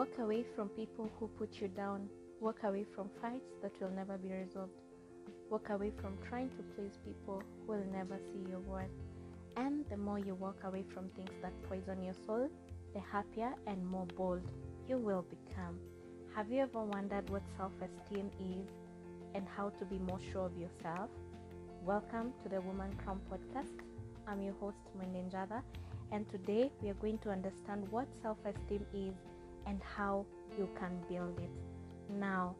Walk away from people who put you down. Walk away from fights that will never be resolved. Walk away from trying to please people who will never see your worth. And the more you walk away from things that poison your soul, the happier and more bold you will become. Have you ever wondered what self esteem is and how to be more sure of yourself? Welcome to the Woman Crown Podcast. I'm your host, Mwendenjada, and today we are going to understand what self esteem is and how you can build it. Now,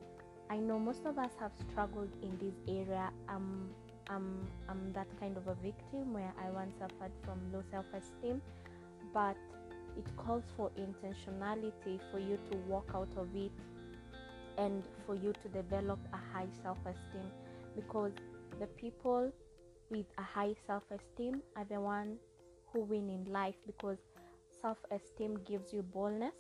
I know most of us have struggled in this area. Um, I'm, I'm that kind of a victim where I once suffered from low self esteem, but it calls for intentionality for you to walk out of it and for you to develop a high self esteem because the people with a high self esteem are the ones who win in life because self esteem gives you boldness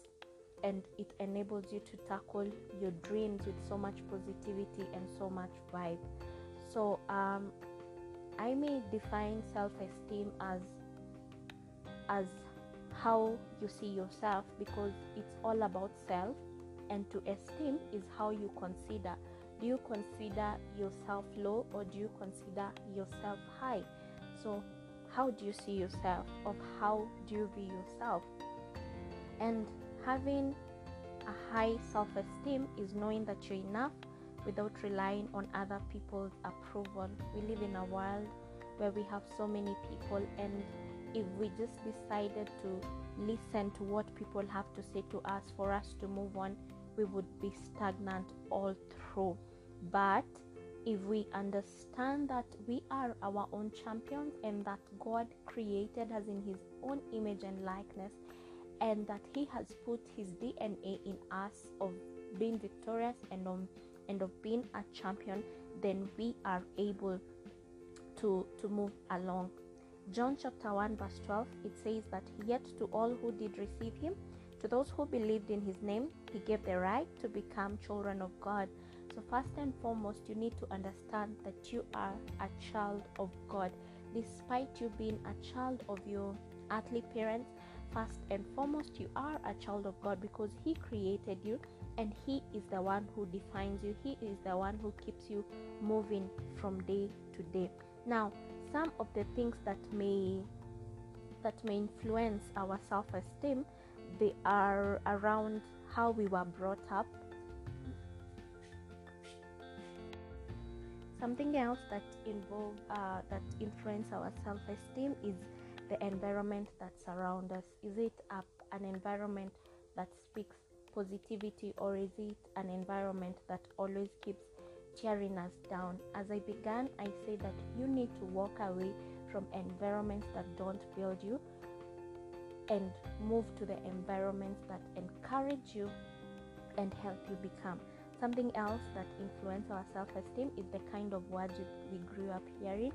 and it enables you to tackle your dreams with so much positivity and so much vibe. So, um, I may define self esteem as as how you see yourself because it's all about self and to esteem is how you consider. Do you consider yourself low or do you consider yourself high? So how do you see yourself? Or how do you view yourself? And having a high self-esteem is knowing that you're enough without relying on other people's approval. We live in a world where we have so many people and if we just decided to listen to what people have to say to us for us to move on we would be stagnant all through. But if we understand that we are our own champions and that God created us in His own image and likeness, and that He has put His DNA in us of being victorious and of, and of being a champion, then we are able to, to move along. John chapter 1, verse 12, it says that yet to all who did receive Him, to those who believed in His name, He gave the right to become children of God. So, first and foremost, you need to understand that you are a child of God. Despite you being a child of your earthly parents, first and foremost, you are a child of God because He created you and He is the one who defines you. He is the one who keeps you moving from day to day. Now, some of the things that may that may influence our self-esteem they are around how we were brought up something else that involve uh, that influence our self-esteem is the environment that surrounds us. Is it a, an environment that speaks positivity or is it an environment that always keeps tearing us down? As i began i say that you need to walk away from environments that don't build you and move to the environments that encourage you and help you become. Something else that influences our self esteem is the kind of words we grew up hearing.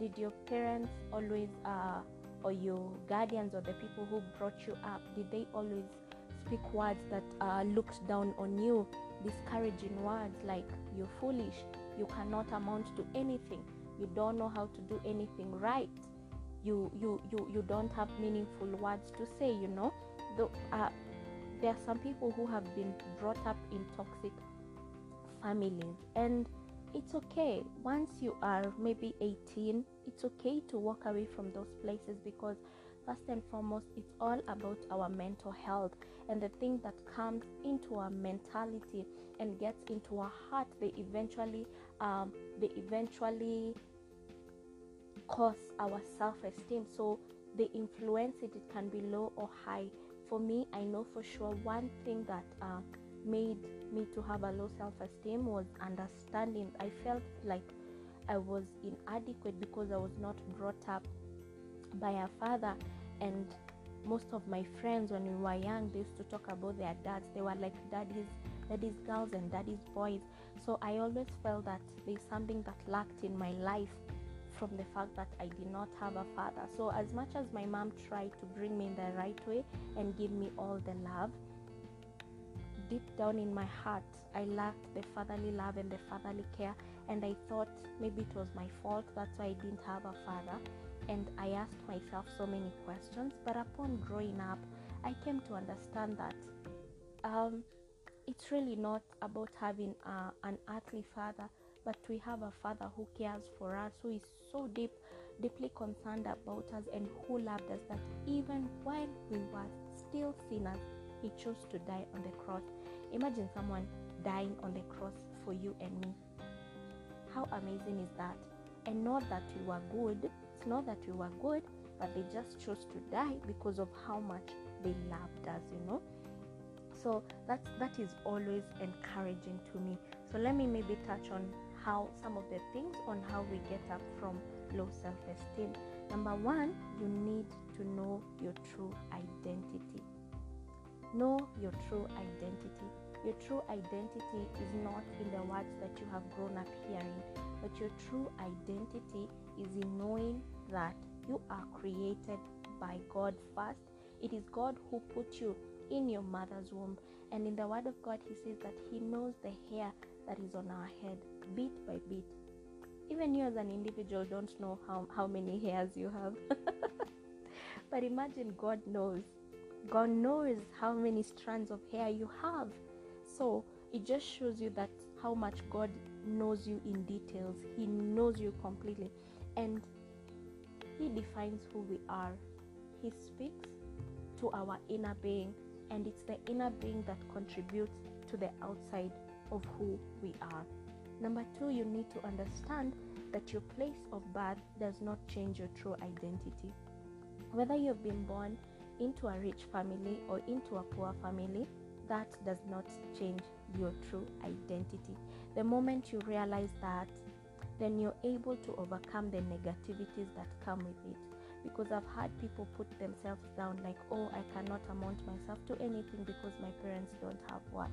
Did your parents always, uh, or your guardians, or the people who brought you up, did they always speak words that uh, looked down on you? Discouraging words like, you're foolish, you cannot amount to anything, you don't know how to do anything right. You, you, you, you don't have meaningful words to say, you know. Though, uh, there are some people who have been brought up in toxic families and it's okay. Once you are maybe 18 it's okay to walk away from those places because first and foremost it's all about our mental health and the thing that comes into our mentality and gets into our heart. They eventually um, they eventually cause our self-esteem. So they influence it it can be low or high. For me i know for sure one thing that uh, made me to have a low self esteem was understanding. I felt like I was inadequate because I was not brought up by a father. And most of my friends, when we were young, they used to talk about their dads. They were like daddies, daddy's girls and daddy's boys. So I always felt that there's something that lacked in my life from the fact that I did not have a father. So, as much as my mom tried to bring me in the right way and give me all the love, deep down in my heart, I lacked the fatherly love and the fatherly care, and I thought maybe it was my fault. That's why I didn't have a father. And I asked myself so many questions. But upon growing up, I came to understand that um, it's really not about having uh, an earthly father, but we have a father who cares for us, who is so deep, deeply concerned about us, and who loved us that even while we were still sinners, he chose to die on the cross. Imagine someone dying on the cross for you and me. How amazing is that? And not that we were good, it's not that we were good, but they just chose to die because of how much they loved us, you know. So that's that is always encouraging to me. So let me maybe touch on how some of the things on how we get up from low self-esteem. Number one, you need to know your true identity. Know your true identity. Your true identity is not in the words that you have grown up hearing, but your true identity is in knowing that you are created by God first. It is God who put you in your mother's womb. And in the Word of God, He says that He knows the hair that is on our head, bit by bit. Even you, as an individual, don't know how, how many hairs you have. but imagine God knows. God knows how many strands of hair you have. So it just shows you that how much God knows you in details. He knows you completely. And He defines who we are. He speaks to our inner being, and it's the inner being that contributes to the outside of who we are. Number two, you need to understand that your place of birth does not change your true identity. Whether you've been born into a rich family or into a poor family, that does not change your true identity. The moment you realize that, then you're able to overcome the negativities that come with it. Because I've had people put themselves down like, oh, I cannot amount myself to anything because my parents don't have work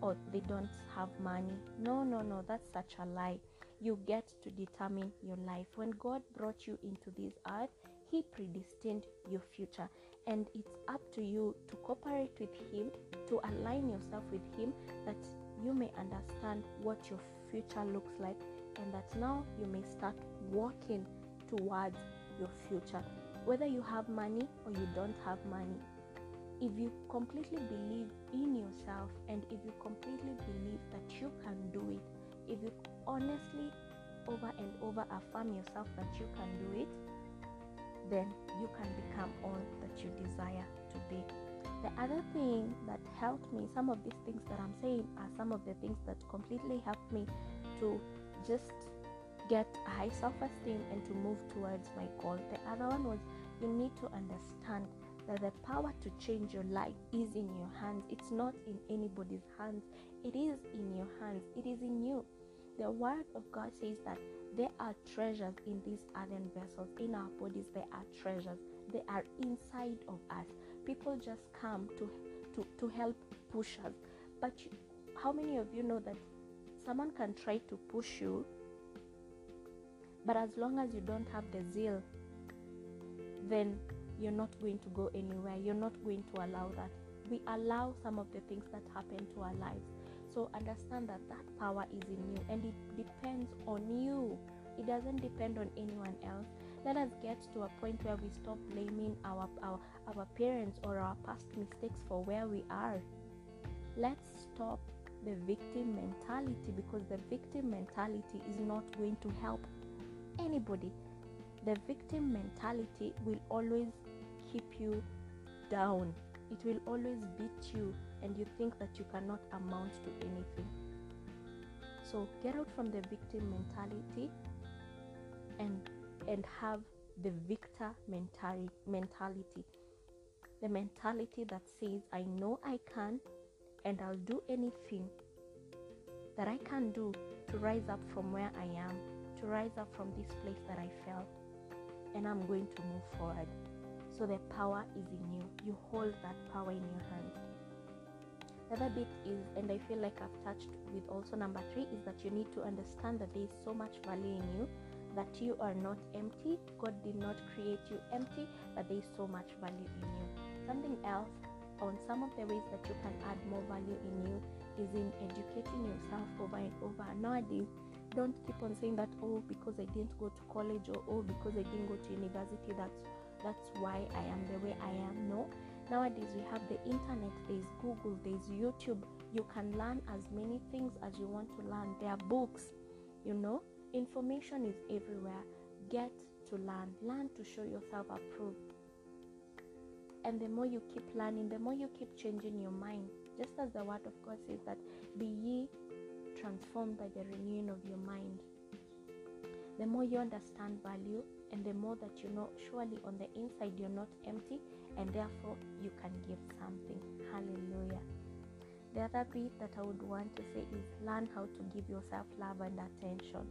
or they don't have money. No, no, no, that's such a lie. You get to determine your life. When God brought you into this earth, He predestined your future, and it's up to you to cooperate with Him, to align yourself with Him, that you may understand what your future looks like, and that now you may start walking towards your future. Whether you have money or you don't have money, if you completely believe in yourself and if you completely believe that you can do it, if you honestly over and over affirm yourself that you can do it, then you can become all that you desire to be. The other thing that helped me, some of these things that I'm saying are some of the things that completely helped me to just get a high self esteem and to move towards my goal. The other one was you need to understand that the power to change your life is in your hands. It's not in anybody's hands, it is in your hands, it is in you. The word of God says that there are treasures in these earthen vessels, in our bodies, there are treasures. They are inside of us. People just come to, to, to help push us. But you, how many of you know that someone can try to push you, but as long as you don't have the zeal, then you're not going to go anywhere. You're not going to allow that. We allow some of the things that happen to our lives. So understand that that power is in you and it depends on you. It doesn't depend on anyone else. Let us get to a point where we stop blaming our, our, our parents or our past mistakes for where we are. Let's stop the victim mentality because the victim mentality is not going to help anybody. The victim mentality will always keep you down. It will always beat you, and you think that you cannot amount to anything. So get out from the victim mentality and and have the victor mentali- mentality. The mentality that says, I know I can and I'll do anything that I can do to rise up from where I am, to rise up from this place that I felt, and I'm going to move forward. So the power is in you. You hold that power in your hand. The other bit is, and I feel like I've touched with also number three, is that you need to understand that there is so much value in you that you are not empty. God did not create you empty, but there is so much value in you. Something else on some of the ways that you can add more value in you is in educating yourself over and over. Nowadays, don't keep on saying that, oh, because I didn't go to college or oh, because I didn't go to university, that's that's why I am the way I am. No, Nowadays, we have the internet, there's Google, there's YouTube. You can learn as many things as you want to learn. There are books, you know, information is everywhere. Get to learn, learn to show yourself approved. And the more you keep learning, the more you keep changing your mind. Just as the word of God says that, be ye transformed by the renewing of your mind. The more you understand value, and the more that you know, surely on the inside you're not empty, and therefore you can give something. Hallelujah. The other bit that I would want to say is learn how to give yourself love and attention.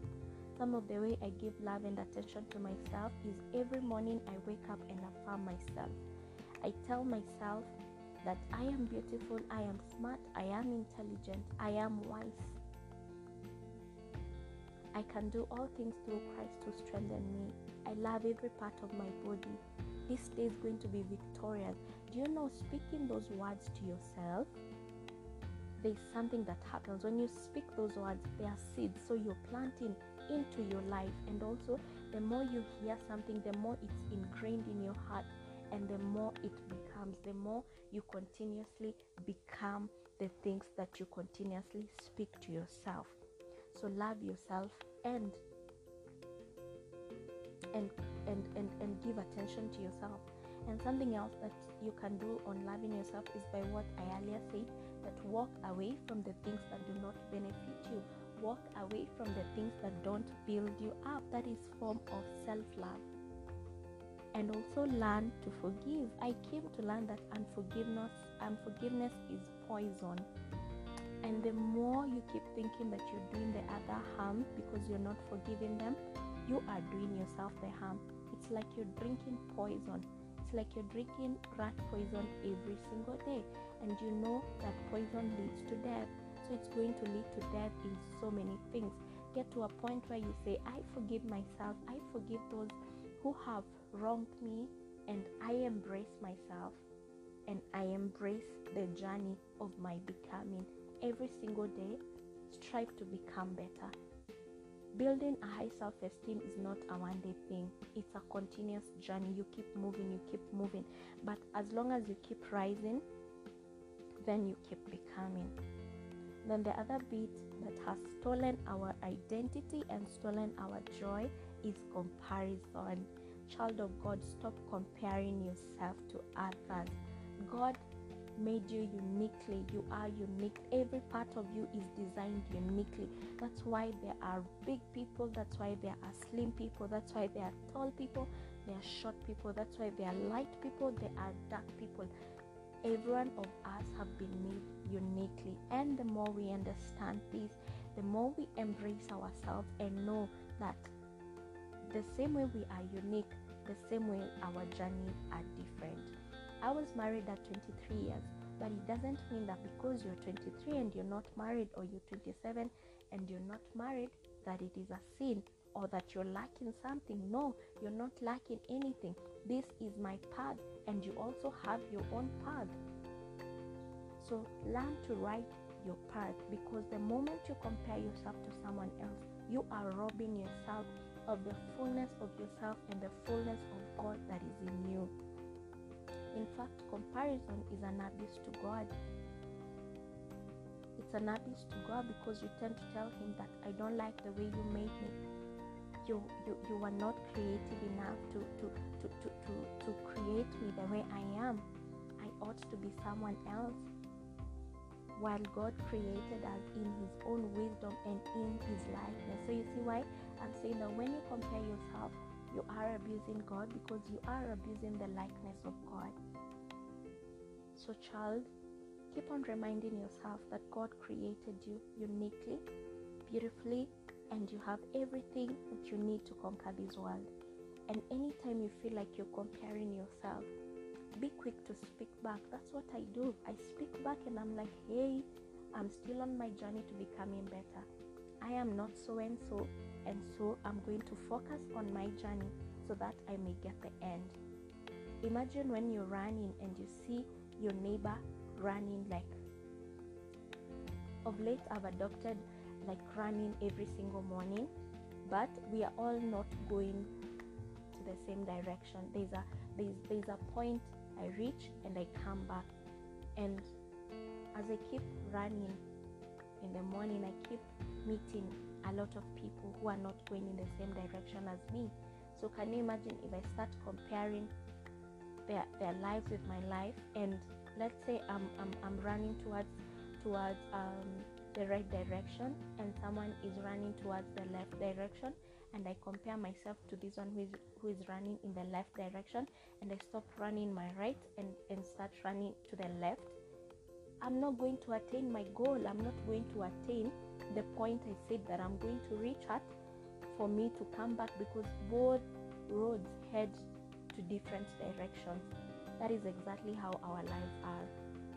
Some of the way I give love and attention to myself is every morning I wake up and affirm myself. I tell myself that I am beautiful, I am smart, I am intelligent, I am wise. I can do all things through Christ who strengthens me. I love every part of my body. This day is going to be victorious. Do you know speaking those words to yourself? There's something that happens when you speak those words, they are seeds. So you're planting into your life, and also the more you hear something, the more it's ingrained in your heart, and the more it becomes, the more you continuously become the things that you continuously speak to yourself. So love yourself and and and and, and give attention to yourself. And something else that you can do on loving yourself is by what I earlier said that walk away from the things that do not benefit you. Walk away from the things that don't build you up. That is form of self-love. And also learn to forgive. I came to learn that unforgiveness unforgiveness is poison. And the more you keep thinking that you're doing the other harm because you're not forgiving them, you are doing yourself the harm. It's like you're drinking poison. It's like you're drinking rat poison every single day. And you know that poison leads to death. So it's going to lead to death in so many things. Get to a point where you say, I forgive myself. I forgive those who have wronged me. And I embrace myself. And I embrace the journey of my becoming. Every single day, strive to become better building a high self esteem is not a one day thing, it's a continuous journey. You keep moving, you keep moving. But as long as you keep rising, then you keep becoming. Then the other bit that has stolen our identity and stolen our joy is comparison. Child of God, stop comparing yourself to others. God made you uniquely. You are unique. Every part of you is designed uniquely. That's why there are big people. That's why there are slim people. That's why there are tall people. There are short people. That's why there are light people. There are dark people. Every one of us have been made uniquely. And the more we understand this, the more we embrace ourselves and know that the same way we are unique, the same way our journeys are different. I was married at 23 years, but it doesn't mean that because you're 23 and you're not married, or you're 27 and you're not married, that it is a sin or that you're lacking something. No, you're not lacking anything. This is my path, and you also have your own path. So learn to write your path because the moment you compare yourself to someone else, you are robbing yourself of the fullness of yourself and the fullness of God that is in you. In fact, comparison is an abyss to God. It's an abyss to God because you tend to tell Him that I don't like the way you made me. You, you, you are not creative enough to, to, to, to, to, to create me the way I am. I ought to be someone else. While God created us in His own wisdom and in His likeness. So you see why I'm saying that when you compare yourself you are abusing God because you are abusing the likeness of God. So, child, keep on reminding yourself that God created you uniquely, beautifully, and you have everything that you need to conquer this world. And anytime you feel like you're comparing yourself, be quick to speak back. That's what I do. I speak back and I'm like, hey, I'm still on my journey to becoming better. I am not so and so, and so I'm going to focus on my journey so that I may get the end. Imagine when you're running and you see your neighbor running like of late I've adopted like running every single morning, but we are all not going to the same direction. There's a there's there's a point I reach and I come back. And as I keep running in the morning, I keep meeting a lot of people who are not going in the same direction as me. So, can you imagine if I start comparing their, their lives with my life? And let's say I'm, I'm, I'm running towards towards um, the right direction and someone is running towards the left direction and I compare myself to this one who is who is running in the left direction and I stop running my right and, and start running to the left, I'm not going to attain my goal. I'm not going to attain the point I said that I'm going to reach at for me to come back because both roads head to different directions. That is exactly how our lives are.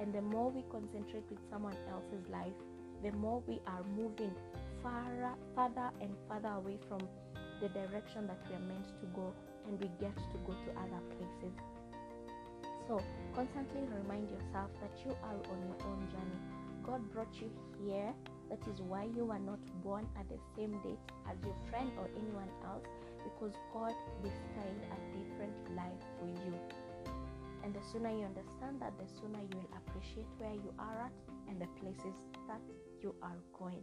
And the more we concentrate with someone else's life, the more we are moving far, farther and farther away from the direction that we are meant to go, and we get to go to other places. So, constantly remind yourself that you are on your own journey. God brought you here. That is why you are not born at the same date as your friend or anyone else, because God designed a different life for you. And the sooner you understand that, the sooner you will appreciate where you are at and the places that you are going.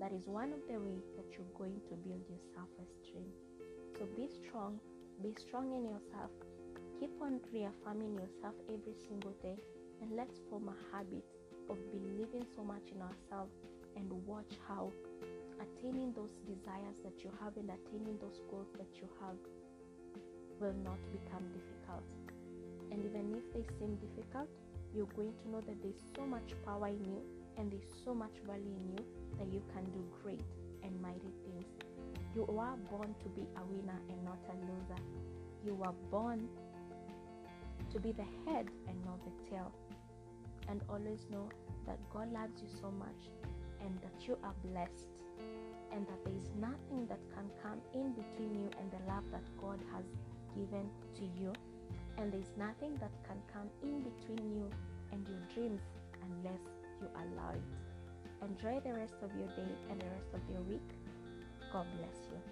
That is one of the ways that you're going to build your self esteem. So be strong, be strong in yourself. Keep on reaffirming yourself every single day, and let's form a habit of believing so much in ourselves and watch how attaining those desires that you have and attaining those goals that you have will not become difficult. And even if they seem difficult, you're going to know that there's so much power in you and there's so much value in you that you can do great and mighty things. You are born to be a winner and not a loser. You are born to be the head and not the tail. And always know that God loves you so much and that you are blessed and that there is nothing that can come in between you and the love that God has given to you. And there's nothing that can come in between you and your dreams unless you allow it. Enjoy the rest of your day and the rest of your week. God bless you.